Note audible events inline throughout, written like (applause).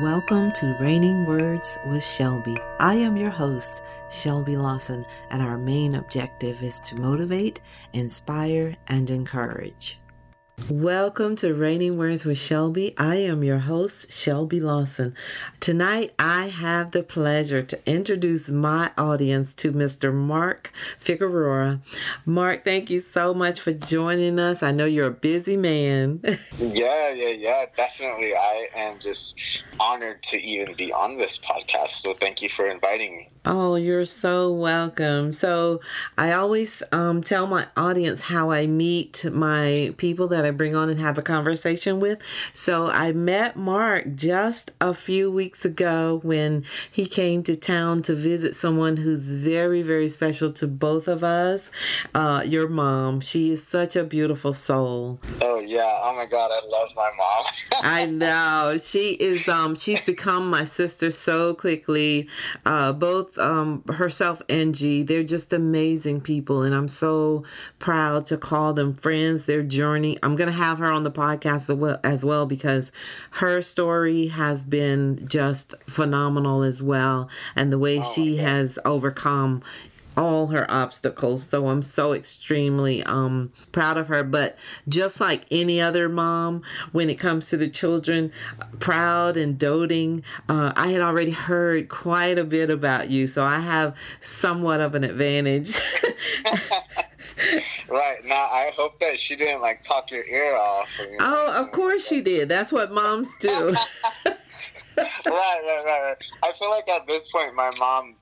Welcome to Reigning Words with Shelby. I am your host, Shelby Lawson, and our main objective is to motivate, inspire, and encourage. Welcome to Reigning Words with Shelby. I am your host, Shelby Lawson. Tonight, I have the pleasure to introduce my audience to Mr. Mark Figueroa. Mark, thank you so much for joining us. I know you're a busy man. (laughs) yeah, yeah, yeah, definitely. I am just honored to even be on this podcast. So thank you for inviting me. Oh, you're so welcome. So, I always um, tell my audience how I meet my people that I bring on and have a conversation with. So, I met Mark just a few weeks ago when he came to town to visit someone who's very, very special to both of us. Uh, your mom. She is such a beautiful soul. Oh, yeah. Oh, my God. I love my mom. (laughs) I know. She is, um, she's become my sister so quickly. Uh, both um, herself and G. They're just amazing people, and I'm so proud to call them friends. Their journey. I'm gonna have her on the podcast as well, as well because her story has been just phenomenal as well, and the way oh, she has overcome all her obstacles. So I'm so extremely um, proud of her. But just like any other mom, when it comes to the children, proud and doting, uh, I had already heard quite a bit about you. So I have somewhat of an advantage. (laughs) (laughs) right. Now i hope that she didn't like talk your ear off or, oh of course she did. That's what moms do. (laughs) Right, right right right. I feel like at this point my mom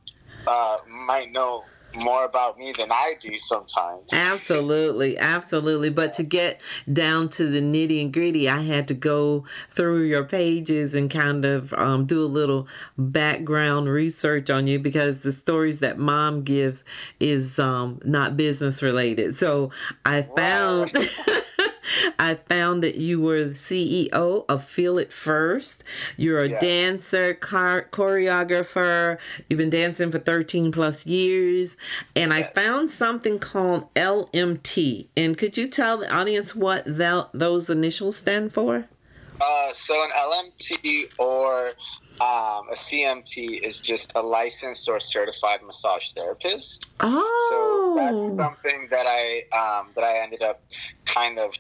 uh, might know more about me than I do sometimes. Absolutely, absolutely. But to get down to the nitty and gritty, I had to go through your pages and kind of um, do a little background research on you because the stories that mom gives is um, not business related. So I found. (laughs) I found that you were the CEO of Feel It First. You're a yeah. dancer, car- choreographer. You've been dancing for 13 plus years. And yes. I found something called LMT. And could you tell the audience what that, those initials stand for? Uh, so an LMT or um, a CMT is just a licensed or certified massage therapist. Oh, so that's oh. something that I um, that I ended up kind of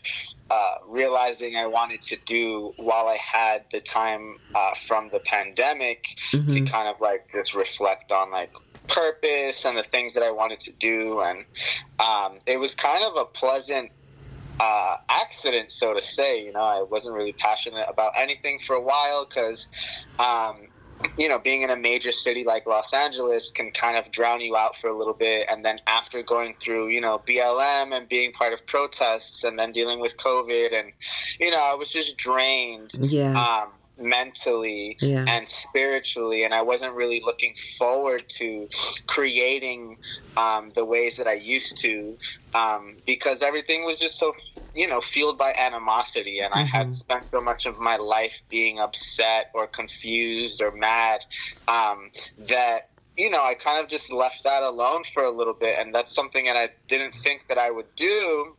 uh, realizing I wanted to do while I had the time uh, from the pandemic mm-hmm. to kind of like just reflect on like purpose and the things that I wanted to do, and um, it was kind of a pleasant uh, accident, so to say. You know, I wasn't really passionate about anything for a while because, um, you know, being in a major city like Los Angeles can kind of drown you out for a little bit. And then after going through, you know, BLM and being part of protests and then dealing with COVID and, you know, I was just drained. Yeah. Um, mentally yeah. and spiritually and i wasn't really looking forward to creating um, the ways that i used to um, because everything was just so you know fueled by animosity and mm-hmm. i had mm-hmm. spent so much of my life being upset or confused or mad um, that you know i kind of just left that alone for a little bit and that's something that i didn't think that i would do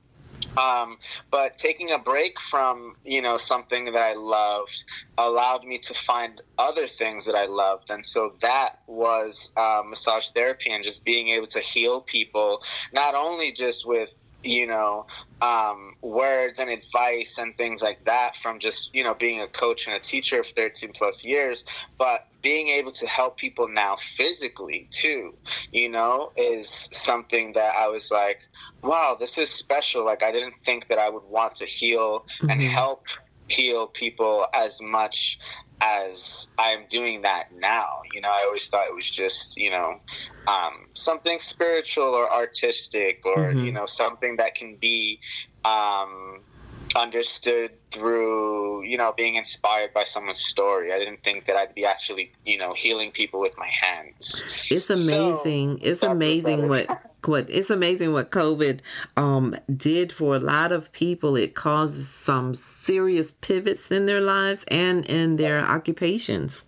um, but taking a break from you know something that I loved allowed me to find other things that I loved, and so that was uh, massage therapy and just being able to heal people, not only just with you know, um, words and advice and things like that from just, you know, being a coach and a teacher of 13 plus years, but being able to help people now physically too, you know, is something that I was like, wow, this is special. Like, I didn't think that I would want to heal mm-hmm. and help heal people as much as I'm doing that now. You know, I always thought it was just, you know, um, something spiritual or artistic or, mm-hmm. you know, something that can be um, understood through, you know, being inspired by someone's story. I didn't think that I'd be actually, you know, healing people with my hands. It's amazing. So, it's amazing what (laughs) what it's amazing what COVID um, did for a lot of people. It caused some serious pivots in their lives and in their occupations.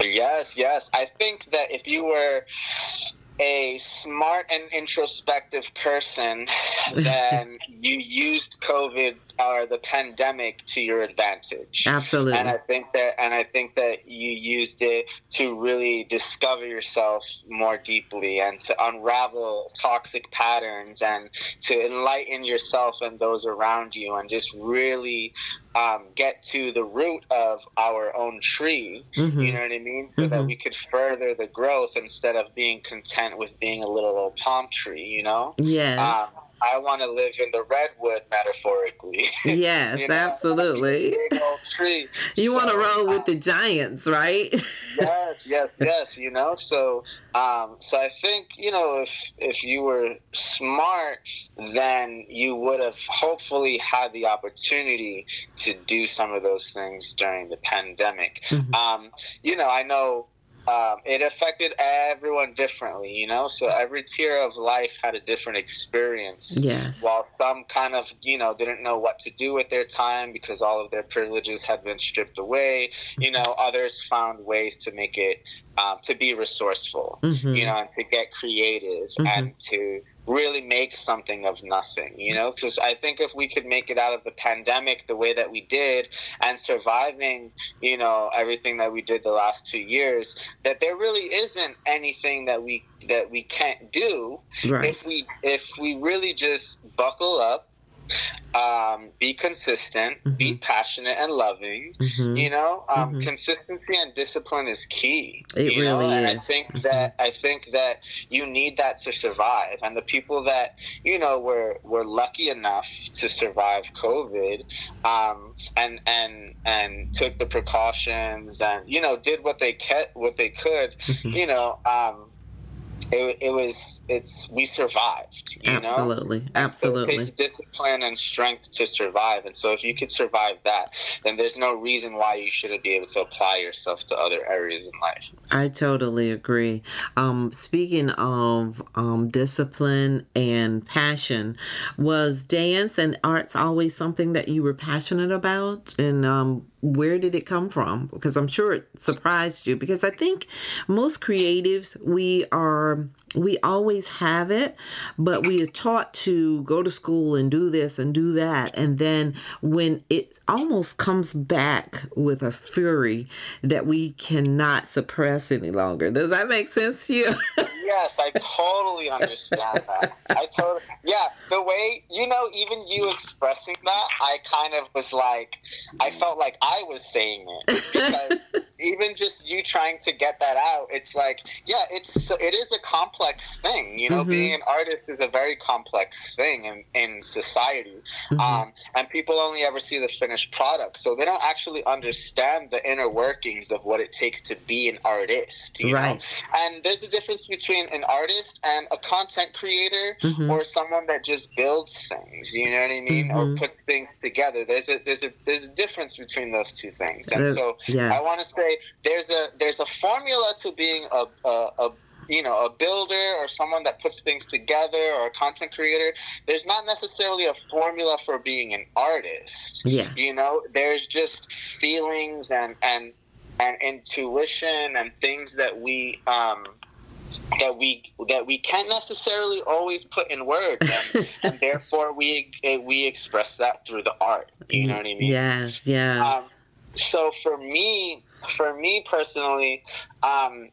Yes, yes. I think that if you were a smart and introspective person, (laughs) then you used COVID or the pandemic to your advantage. Absolutely. And I think that and I think that you used it to really discover yourself more deeply and to unravel toxic patterns and to enlighten yourself and those around you and just really um, get to the root of our own tree. Mm-hmm. You know what I mean? So mm-hmm. that we could further the growth instead of being content with being a little old palm tree, you know? Yes. Um, I want to live in the redwood, metaphorically. (laughs) Yes, (laughs) you know? absolutely. tree. You so, want to roll with the giants, right? (laughs) yes, yes, yes. You know, so um, so I think you know if if you were smart, then you would have hopefully had the opportunity to do some of those things during the pandemic. Mm-hmm. Um, you know, I know um, it affected everyone differently, you know. So every tier of life had a different experience. Yes. While some kind of, you know, didn't know what to do with their time because all of their privileges had been stripped away. You know, others found ways to make it um, to be resourceful, mm-hmm. you know, and to get creative mm-hmm. and to really make something of nothing, you know? Because I think if we could make it out of the pandemic the way that we did and surviving, you know, everything that we did the last two years, that there really isn't anything that we that we can't do right. if we if we really just buckle up um, be consistent, mm-hmm. be passionate and loving. Mm-hmm. You know, um, mm-hmm. consistency and discipline is key. It you really know? and is. I think mm-hmm. that I think that you need that to survive. And the people that you know were were lucky enough to survive COVID, um, and and and took the precautions and you know did what they kept what they could. Mm-hmm. You know. Um, it, it was it's we survived you absolutely know? absolutely. It takes discipline and strength to survive and so if you could survive that then there's no reason why you shouldn't be able to apply yourself to other areas in life. I totally agree. Um, speaking of um, discipline and passion was dance and arts always something that you were passionate about? And um, where did it come from? Because I'm sure it surprised you. Because I think most creatives, we are, we always have it, but we are taught to go to school and do this and do that. And then when it almost comes back with a fury that we cannot suppress any longer. Does that make sense to you? (laughs) yes, I totally understand that. I totally, yeah. The way you know, even you expressing that, I kind of was like, I felt like I was saying it because (laughs) even just you trying to get that out, it's like, yeah, it's it is a complex thing. You know, mm-hmm. being an artist is a very complex thing in in society, mm-hmm. um, and people only ever see the finished product, so they don't actually understand the inner workings of what it takes to be an artist. You right. know, and there's a difference between an artist and a content creator mm-hmm. or someone that just builds things. You know what I mean, or mm-hmm. put things together. There's a there's a there's a difference between those two things, and so yes. I want to say there's a there's a formula to being a, a, a you know a builder or someone that puts things together or a content creator there's not necessarily a formula for being an artist yeah you know there's just feelings and and and intuition and things that we um that we that we can't necessarily always put in words, and, (laughs) and therefore we we express that through the art. You know what I mean? Yes, yes. Um, so for me, for me personally, um,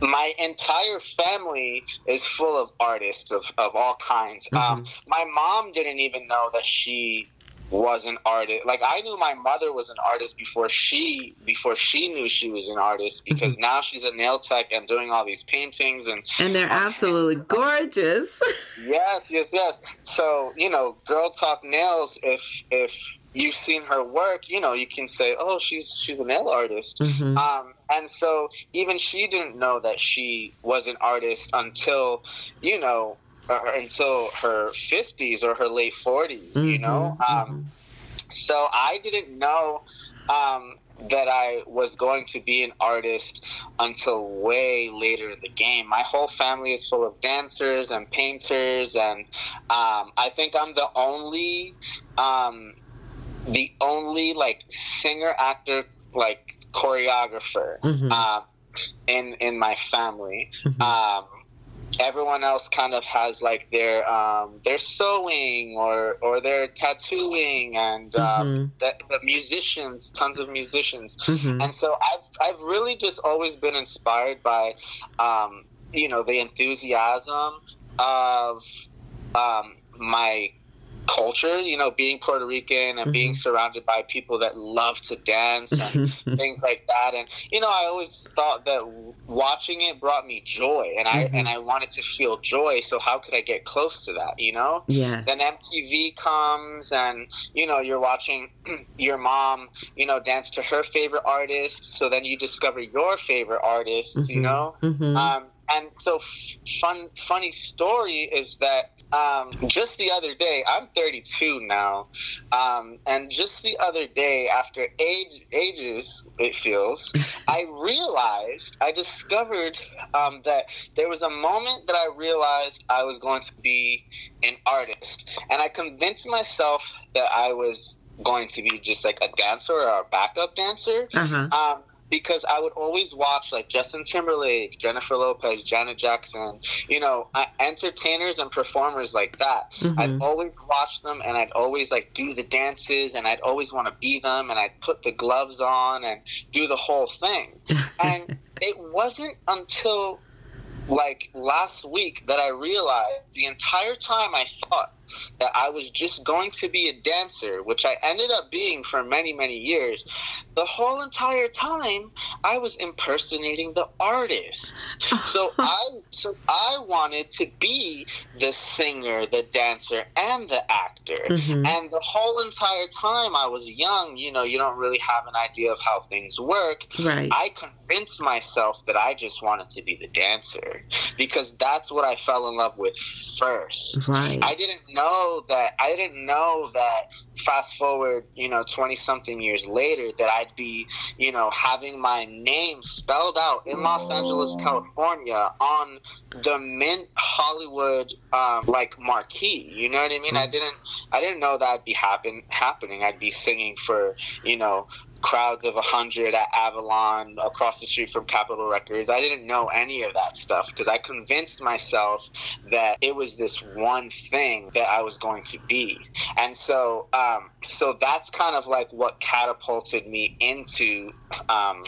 my entire family is full of artists of, of all kinds. Mm-hmm. Um, my mom didn't even know that she was an artist. Like I knew my mother was an artist before she before she knew she was an artist mm-hmm. because mm-hmm. now she's a nail tech and doing all these paintings and and they're absolutely gorgeous. yes, yes, yes. So you know, girl talk nails. If if you've seen her work, you know, you can say, "Oh, she's she's a nail artist." Mm-hmm. Um, and so even she didn't know that she was an artist until, you know, uh, until her 50s or her late 40s, mm-hmm, you know? Um, mm-hmm. So I didn't know um, that I was going to be an artist until way later in the game. My whole family is full of dancers and painters, and um, I think I'm the only, um, the only like singer, actor, like choreographer mm-hmm. uh, in in my family. Mm-hmm. Um, everyone else kind of has like their um, their sewing or or their tattooing and um, mm-hmm. the, the, musicians, tons of musicians, mm-hmm. and so I've I've really just always been inspired by um, you know the enthusiasm of um, my culture, you know, being Puerto Rican and mm-hmm. being surrounded by people that love to dance and (laughs) things like that. And you know, I always thought that watching it brought me joy, and I mm-hmm. and I wanted to feel joy. So how could I get close to that? You know? Yeah. Then MTV comes, and you know, you're watching (clears throat) your mom, you know, dance to her favorite artist. So then you discover your favorite artists. Mm-hmm. You know. Mm-hmm. Um, and so fun funny story is that um, just the other day, I'm 32 now, um, and just the other day, after age, ages, it feels, I realized, I discovered um, that there was a moment that I realized I was going to be an artist, and I convinced myself that I was going to be just like a dancer or a backup dancer. Uh-huh. Um, because I would always watch like Justin Timberlake, Jennifer Lopez, Janet Jackson, you know, entertainers and performers like that. Mm-hmm. I'd always watch them and I'd always like do the dances and I'd always want to be them and I'd put the gloves on and do the whole thing. (laughs) and it wasn't until like last week that I realized the entire time I thought that I was just going to be a dancer, which I ended up being for many, many years, the whole entire time I was impersonating the artist. so (laughs) I so I wanted to be the singer, the dancer, and the actor. Mm-hmm. And the whole entire time I was young, you know, you don't really have an idea of how things work. Right. I convinced myself that I just wanted to be the dancer because that's what I fell in love with first. Right. I didn't know that I didn't know that fast forward, you know, 20 something years later that I'd be, you know, having my name spelled out in Los Angeles, California on the Mint Hollywood um, like marquee. You know what I mean? I didn't I didn't know that'd be happen happening. I'd be singing for, you know, crowds of 100 at Avalon across the street from Capitol Records. I didn't know any of that stuff because I convinced myself that it was this one thing that I was going to be. And so, um, so that's kind of like what catapulted me into um,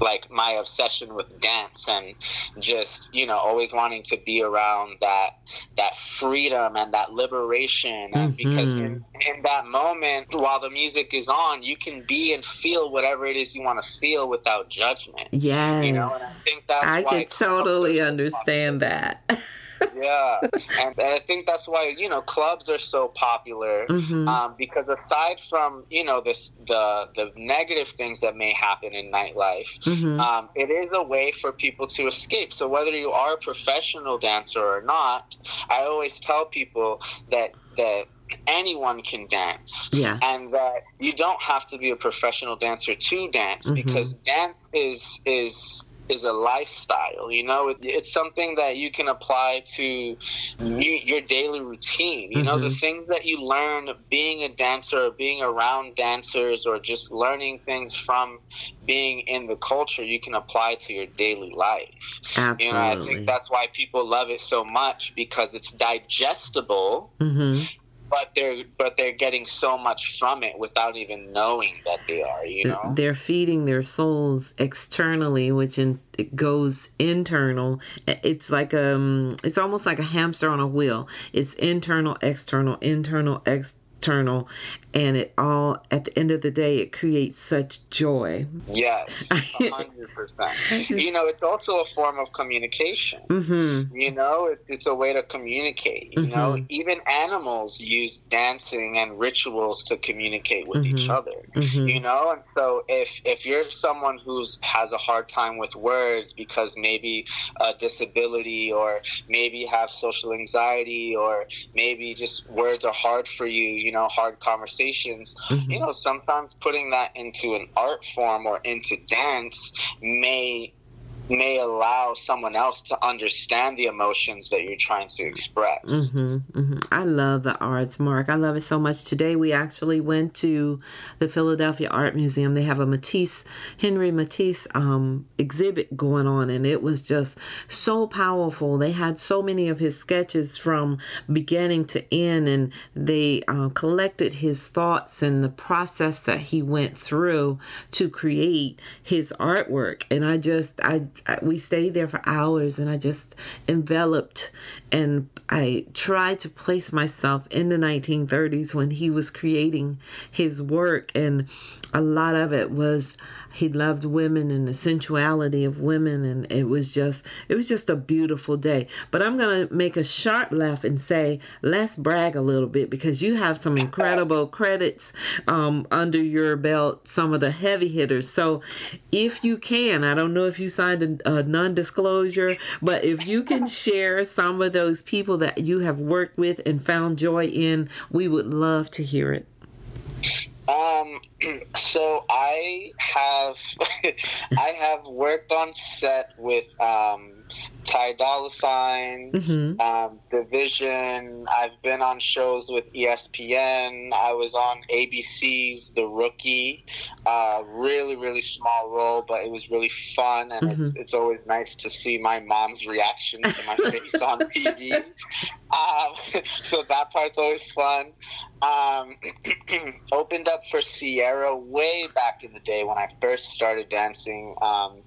like my obsession with dance and just you know always wanting to be around that that freedom and that liberation. Mm-hmm. because in, in, that moment while the music is on you can be and feel whatever it is you want to feel without judgment. Yes you know and i think that's i can totally understand that (laughs) yeah, and, and, I think that's why you know clubs are so popular mm-hmm. um, because aside from you know this the the negative things that may happen in nightlife, mm-hmm. um, it is a way for people to escape. So whether you are a professional dancer or not, I always tell people that that anyone can dance. Yeah. And that you don't have to be a professional dancer to dance mm-hmm. because dance is is is a lifestyle. You know, it, it's something that you can apply to you, your daily routine. You mm-hmm. know, the mm-hmm. things that you learn being a dancer or being around dancers or just learning things from being in the culture, you can apply to your daily life. Absolutely. You know, I think that's why people love it so much because it's digestible. Mm-hmm but they're but they're getting so much from it without even knowing that they are you know? they're feeding their souls externally which in, it goes internal. It's like um it's almost like a hamster on a wheel. It's internal external internal ex external and it all at the end of the day it creates such joy yes (laughs) 100% you know it's also a form of communication mm-hmm. you know it, it's a way to communicate you mm-hmm. know even animals use dancing and rituals to communicate with mm-hmm. each other mm-hmm. you know and so if if you're someone who's has a hard time with words because maybe a disability or maybe have social anxiety or maybe just words are hard for you you know hard conversations mm-hmm. you know sometimes putting that into an art form or into dance may may allow someone else to understand the emotions that you're trying to express. Mm-hmm, mm-hmm. I love the arts, Mark. I love it so much. Today we actually went to the Philadelphia Art Museum. They have a Matisse, Henri Matisse um, exhibit going on, and it was just so powerful. They had so many of his sketches from beginning to end, and they uh, collected his thoughts and the process that he went through to create his artwork. And I just, I we stayed there for hours and I just enveloped and I tried to place myself in the 1930s when he was creating his work and a lot of it was he loved women and the sensuality of women and it was just it was just a beautiful day. But i'm going to make a sharp left and say let's brag a little bit because you have some incredible credits um, under your belt some of the heavy hitters. So if you can i don't know if you signed a, a non-disclosure but if you can share some of those people that you have worked with and found joy in we would love to hear it um, (clears throat) so I have (laughs) I have worked on set with um, Ty Dolla Sign, mm-hmm. um, Division. I've been on shows with ESPN. I was on ABC's The Rookie. Uh, really, really small role, but it was really fun, and mm-hmm. it's it's always nice to see my mom's reaction to my (laughs) face on TV. Um, (laughs) so that part's always fun. Um, (clears throat) opened up for Ciara way back in the day when I first started dancing. Um,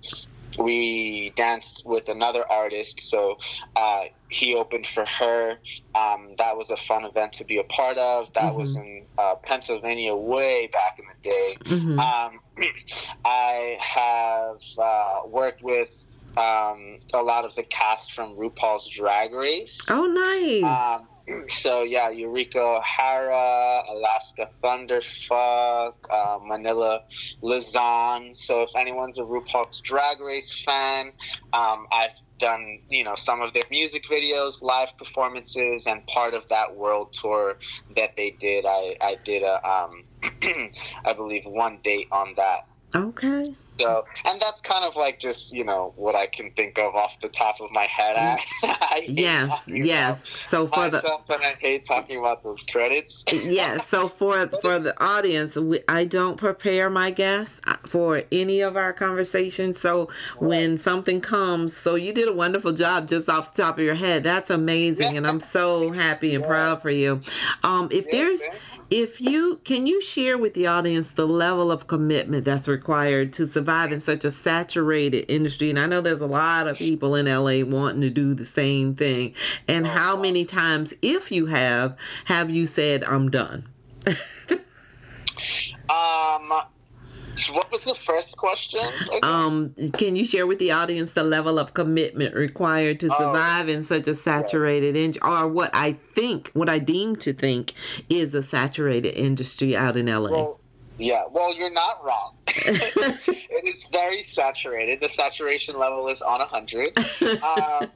we danced with another artist, so uh, he opened for her. Um, that was a fun event to be a part of. That mm-hmm. was in uh, Pennsylvania way back in the day. Mm-hmm. Um, (clears throat) I have uh, worked with um, a lot of the cast from RuPaul's Drag Race. Oh, nice. Um, so yeah, Eureka O'Hara, Alaska Thunderfuck, uh, Manila Luzon. So if anyone's a RuPaul's Drag Race fan, um, I've done you know some of their music videos, live performances, and part of that world tour that they did. I I did a um, (clears throat) I believe one date on that. Okay. So, and that's kind of like just you know what I can think of off the top of my head. (laughs) I, I yes, yes. So for the and I hate talking about those credits. (laughs) yes. So for for the audience, we, I don't prepare my guests uh, for any of our conversations. So right. when something comes, so you did a wonderful job just off the top of your head. That's amazing, yeah. and I'm (laughs) so happy and yeah. proud for you. Um, if yeah, there's if you can you share with the audience the level of commitment that's required to survive in such a saturated industry and i know there's a lot of people in la wanting to do the same thing and how many times if you have have you said i'm done um what was the first question? Um, can you share with the audience the level of commitment required to oh. survive oh, in such a saturated industry, or what I think, what I deem to think is a saturated industry out in LA? Well, yeah, well, you're not wrong. It is very saturated. The saturation level is on 100. Um,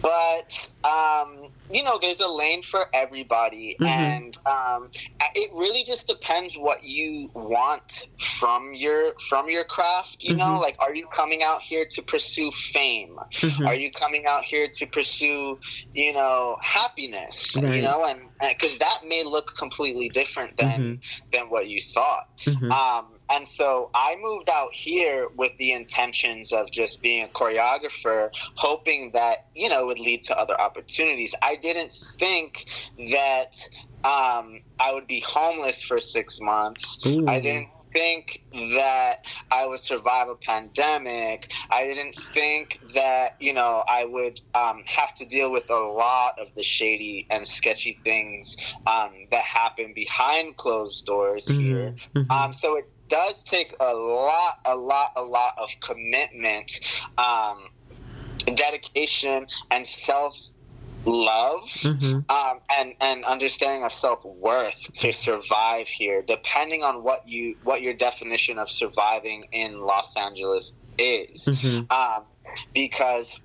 but um, you know, there's a lane for everybody, mm-hmm. and um, it really just depends what you want from your from your craft. You mm-hmm. know, like are you coming out here to pursue fame? Mm-hmm. Are you coming out here to pursue, you know, happiness? Right. You know, and because that may look completely different than mm-hmm. than what you thought. Mm-hmm. Um, and so I moved out here with the intentions of just being a choreographer, hoping that, you know, would lead to other opportunities. I didn't think that um, I would be homeless for six months. Ooh. I didn't think that I would survive a pandemic. I didn't think that, you know, I would um, have to deal with a lot of the shady and sketchy things um, that happen behind closed doors mm-hmm. here. Mm-hmm. Um, so it does take a lot, a lot, a lot of commitment, um, dedication, and self love mm-hmm. um, and and understanding of self worth to survive here, depending on what you what your definition of surviving in Los Angeles is, mm-hmm. um, because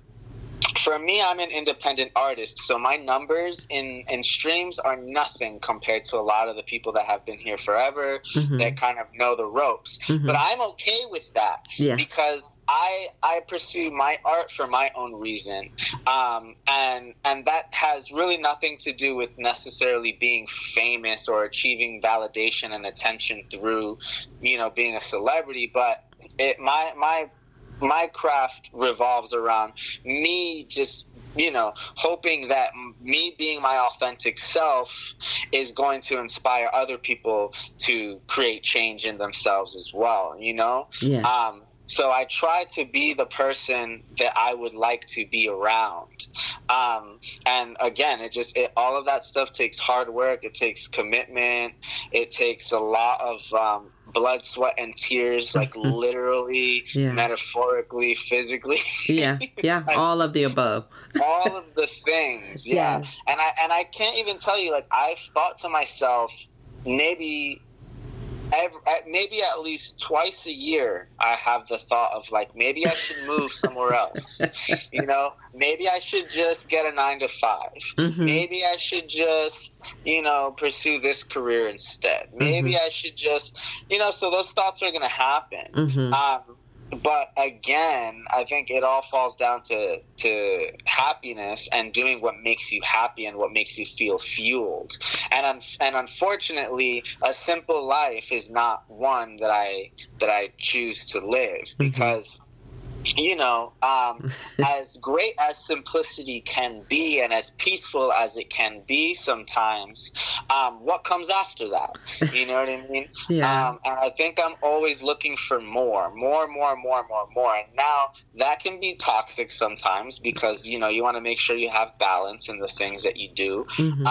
for me, I'm an independent artist, so my numbers in in streams are nothing compared to a lot of the people that have been here forever mm-hmm. that kind of know the ropes. Mm-hmm. But I'm okay with that yeah. because I I pursue my art for my own reason, um, and and that has really nothing to do with necessarily being famous or achieving validation and attention through, you know, being a celebrity. But it my my my craft revolves around me just you know, hoping that me being my authentic self is going to inspire other people to create change in themselves as well, you know? Yes. Um, so I try to be the person that I would like to be around. Um, and again, it just, it, all of that stuff takes hard work. It takes commitment. It takes a lot of, um, blood, sweat, and tears, (laughs) like literally, yeah. metaphorically, physically. yeah, yeah, (laughs) all of the above. all of the things, (laughs) yeah. Yes. And I and I can't even tell you, like I've thought to myself, maybe every, maybe at least twice a year, I have the thought of like maybe I should move somewhere else. (laughs) you know, maybe I should just get a nine to 5 mm-hmm. Maybe I should just you know pursue this career instead. Maybe mm-hmm. I should just you know. So those thoughts are going to happen. Mm-hmm. Um, but again, I think it all falls down to to happiness and doing what makes you happy and what makes you feel fueled. And un- and unfortunately, a simple life is not one that I that I choose to live mm-hmm. You know, um, (laughs) as great as simplicity can be and as peaceful as it can be sometimes, um, what comes after that? You know what I mean? (laughs) yeah. Um, and I think I'm always looking for more, more, more, more, more, more. And now that can be toxic sometimes because, you know, you want to make sure you have balance in the things that you do. Mm-hmm.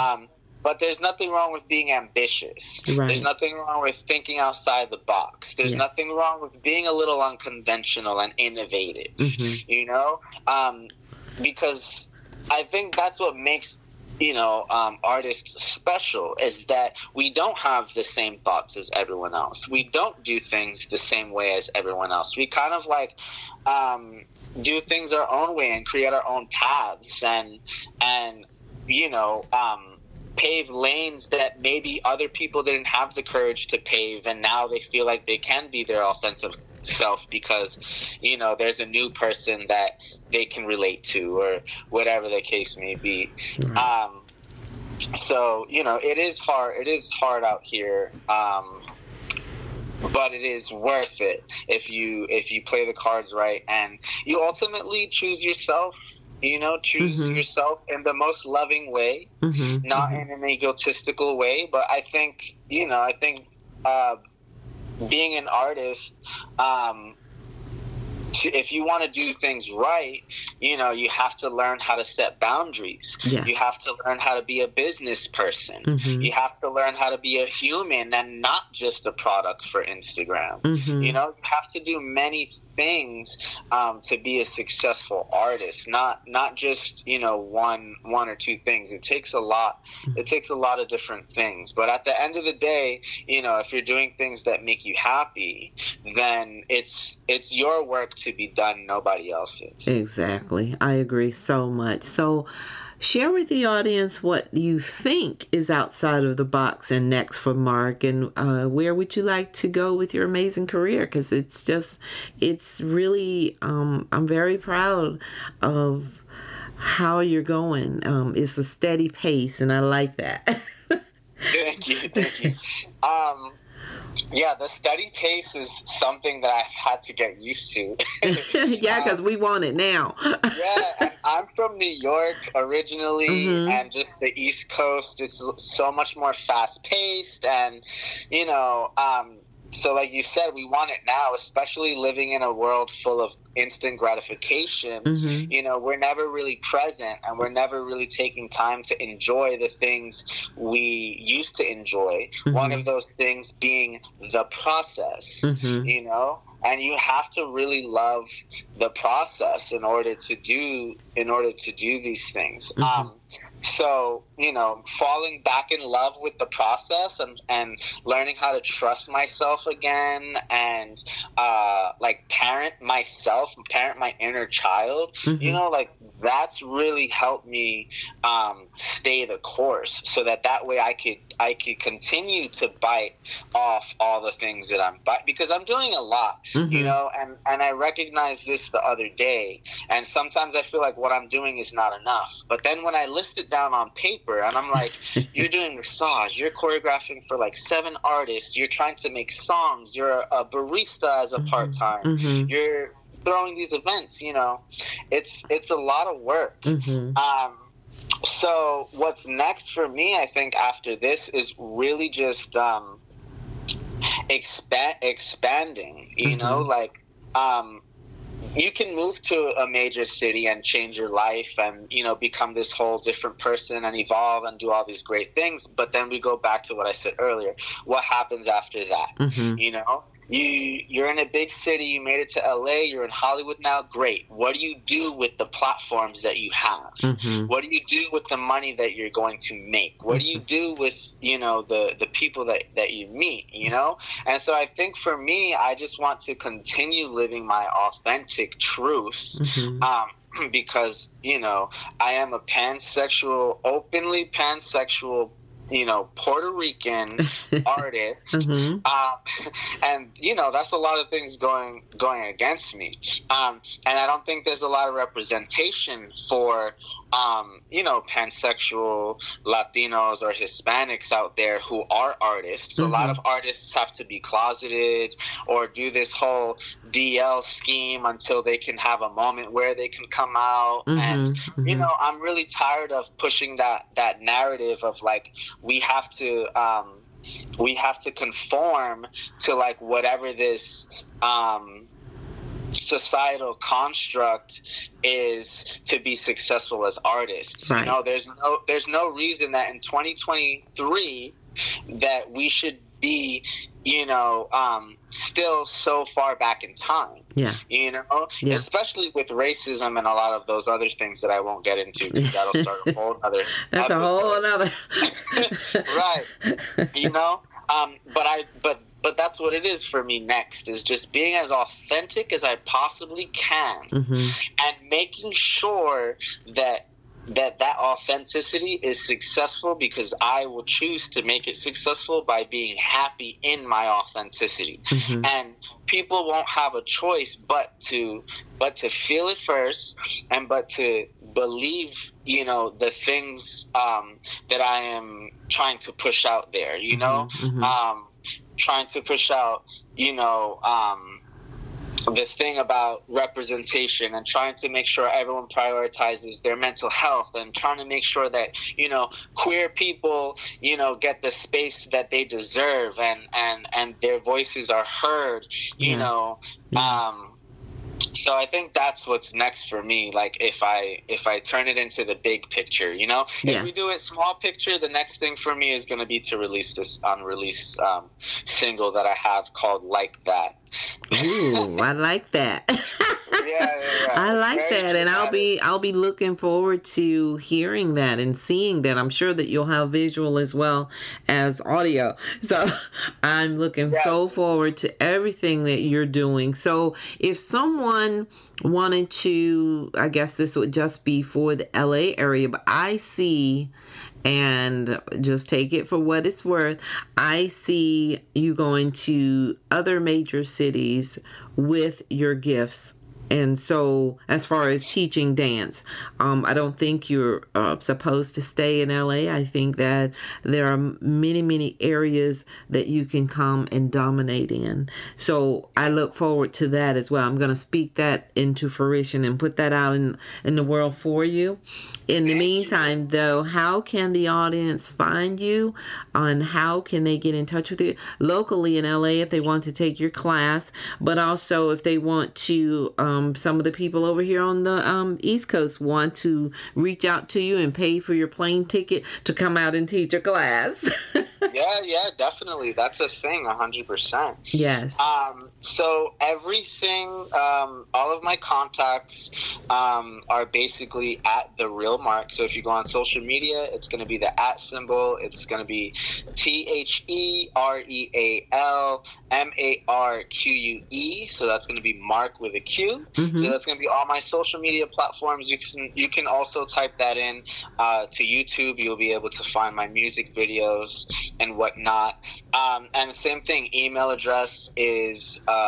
But there's nothing wrong with being ambitious. Right. There's nothing wrong with thinking outside the box. There's yes. nothing wrong with being a little unconventional and innovative. Mm-hmm. You know, um, because I think that's what makes you know um, artists special is that we don't have the same thoughts as everyone else. We don't do things the same way as everyone else. We kind of like um, do things our own way and create our own paths and and you know. Um, pave lanes that maybe other people didn't have the courage to pave and now they feel like they can be their authentic self because you know there's a new person that they can relate to or whatever the case may be. Um, so you know it is hard it is hard out here um, but it is worth it if you if you play the cards right and you ultimately choose yourself you know choose mm-hmm. yourself in the most loving way mm-hmm. not mm-hmm. in an egotistical way but i think you know i think uh, being an artist um, to, if you want to do things right, you know, you have to learn how to set boundaries. Yeah. You have to learn how to be a business person. Mm-hmm. You have to learn how to be a human and not just a product for Instagram. Mm-hmm. You know, you have to do many things um, to be a successful artist, not not just you know one one or two things. It takes a lot. It takes a lot of different things. But at the end of the day, you know, if you're doing things that make you happy, then it's it's your work to be done, nobody else's. Exactly. I agree so much. So share with the audience what you think is outside of the box and next for Mark, and uh, where would you like to go with your amazing career? Because it's just, it's really, um, I'm very proud of how you're going. Um, it's a steady pace, and I like that. (laughs) thank you, thank you. Um, yeah, the steady pace is something that I've had to get used to. (laughs) (laughs) yeah, because um, we want it now. yeah, I'm from New York originally, mm-hmm. and just the East Coast is so much more fast paced, and you know, um, so like you said we want it now especially living in a world full of instant gratification mm-hmm. you know we're never really present and we're never really taking time to enjoy the things we used to enjoy mm-hmm. one of those things being the process mm-hmm. you know and you have to really love the process in order to do in order to do these things mm-hmm. um, so you know falling back in love with the process and, and learning how to trust myself again and uh, like parent myself parent my inner child mm-hmm. you know like that's really helped me um, stay the course so that that way i could i could continue to bite off all the things that i'm bite because i'm doing a lot mm-hmm. you know and and i recognized this the other day and sometimes i feel like what i'm doing is not enough but then when i listed down on paper and I'm like, (laughs) you're doing massage, you're choreographing for like seven artists, you're trying to make songs, you're a barista as a mm-hmm. part time, mm-hmm. you're throwing these events, you know. It's it's a lot of work. Mm-hmm. Um so what's next for me I think after this is really just um expand expanding, you know, mm-hmm. like um you can move to a major city and change your life and you know become this whole different person and evolve and do all these great things. But then we go back to what i said earlier. What happens after that? Mm-hmm. you know you you're in a big city you made it to la you're in hollywood now great what do you do with the platforms that you have mm-hmm. what do you do with the money that you're going to make what do you mm-hmm. do with you know the the people that that you meet you know and so i think for me i just want to continue living my authentic truth mm-hmm. um, (clears throat) because you know I am a pansexual, openly pansexual you know, Puerto Rican (laughs) artist, mm-hmm. um, (laughs) and you know that's a lot of things going going against me, um, and I don't think there's a lot of representation for um, you know pansexual Latinos or Hispanics out there who are artists. Mm-hmm. A lot mm-hmm. of artists have to be closeted or do this whole DL scheme until they can have a moment where they can come out, mm-hmm. and you mm-hmm. know I'm really tired of pushing that that narrative of like we have to um, we have to conform to like whatever this um, societal construct is to be successful as artists. Right. You know, there's no there's no reason that in 2023 that we should be you know, um, still so far back in time. Yeah. You know, yeah. especially with racism and a lot of those other things that I won't get into because (laughs) that'll start a whole other. That's episode. a whole other. (laughs) right. You know, um, but I, but but that's what it is for me next is just being as authentic as I possibly can mm-hmm. and making sure that that that authenticity is successful because I will choose to make it successful by being happy in my authenticity. Mm-hmm. And people won't have a choice but to but to feel it first and but to believe you know the things um, that I am trying to push out there. You know, mm-hmm. mm-hmm. um, trying to push out. You know. Um, the thing about representation and trying to make sure everyone prioritizes their mental health and trying to make sure that you know queer people you know get the space that they deserve and and and their voices are heard you know um so I think that's what's next for me. Like if I if I turn it into the big picture, you know, yes. if we do it small picture, the next thing for me is going to be to release this unreleased um, single that I have called "Like That." Ooh, I like that. (laughs) yeah, yeah, yeah. I like Very that, and I'll be I'll be looking forward to hearing that and seeing that. I'm sure that you'll have visual as well as audio. So (laughs) I'm looking yes. so forward to everything that you're doing. So if someone wanted to, I guess this would just be for the LA area, but I see and just take it for what it's worth. I see you going to other major cities with your gifts and so, as far as teaching dance, um, I don't think you're uh, supposed to stay in LA. I think that there are many, many areas that you can come and dominate in. So, I look forward to that as well. I'm going to speak that into fruition and put that out in, in the world for you. In the meantime, though, how can the audience find you? On how can they get in touch with you locally in LA if they want to take your class, but also if they want to? Um, um, some of the people over here on the um, East Coast want to reach out to you and pay for your plane ticket to come out and teach a class. (laughs) yeah, yeah, definitely. That's a thing, hundred percent. Yes. Um, So everything, um, all of my contacts um, are basically at the real mark. So if you go on social media, it's going to be the at symbol. It's going to be T H E R E A L M A R Q U E. So that's going to be Mark with a Q. Mm-hmm. So that's going to be all my social media platforms. You can you can also type that in uh, to YouTube. You'll be able to find my music videos and whatnot. Um, and same thing. Email address is uh,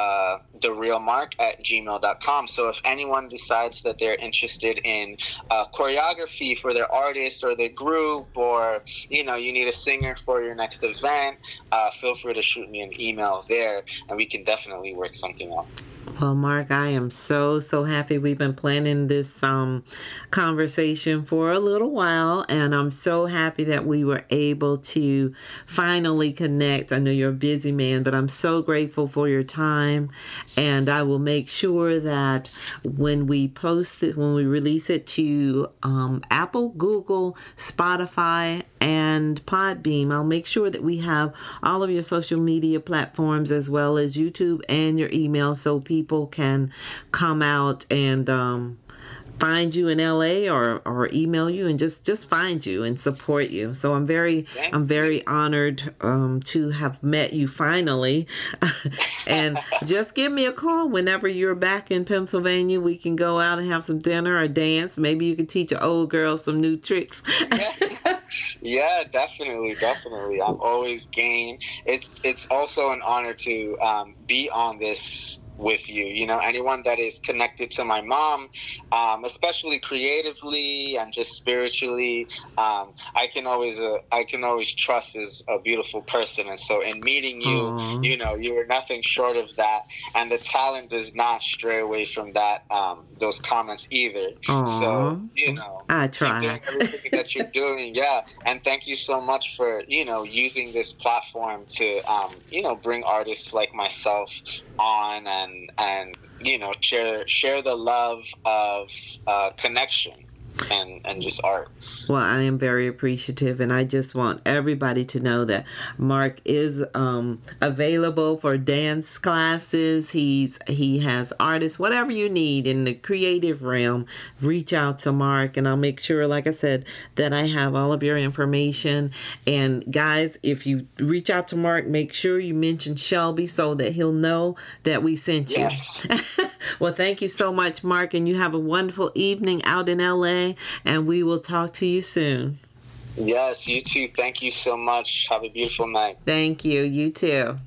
the real mark at gmail.com. So if anyone decides that they're interested in uh, choreography for their artist or their group, or you know you need a singer for your next event, uh, feel free to shoot me an email there, and we can definitely work something out. Well, Mark, I am so so happy. We've been planning this um, conversation for a little while, and I'm so happy that we were able to finally connect. I know you're a busy man, but I'm so grateful for your time, and I will make sure that when we post it, when we release it to um, Apple, Google, Spotify, and Podbean, I'll make sure that we have all of your social media platforms as well as YouTube and your email so people can come out and um, find you in LA or or email you and just just find you and support you. So I'm very I'm very honored um, to have met you finally, (laughs) and just give me a call whenever you're back in Pennsylvania. We can go out and have some dinner or dance. Maybe you can teach an old girl some new tricks. (laughs) yeah, definitely, definitely. I'm always game. It's it's also an honor to um, be on this with you. You know, anyone that is connected to my mom, um, especially creatively and just spiritually, um, I can always uh, I can always trust as a beautiful person. And so, in meeting you, Aww. you know, you were nothing short of that, and the talent does not stray away from that um, those comments either. Aww. So, you know, I try everything that you're doing. (laughs) Yeah, and thank you so much for you know using this platform to um, you know bring artists like myself on and and you know share share the love of uh, connection and and just art. Well, I am very appreciative, and I just want everybody to know that Mark is um, available for dance classes. He's he has artists, whatever you need in the creative realm. Reach out to Mark, and I'll make sure, like I said, that I have all of your information. And guys, if you reach out to Mark, make sure you mention Shelby so that he'll know that we sent you. Yes. (laughs) well, thank you so much, Mark, and you have a wonderful evening out in LA and we will talk to you soon. Yes, you too. Thank you so much. Have a beautiful night. Thank you. You too.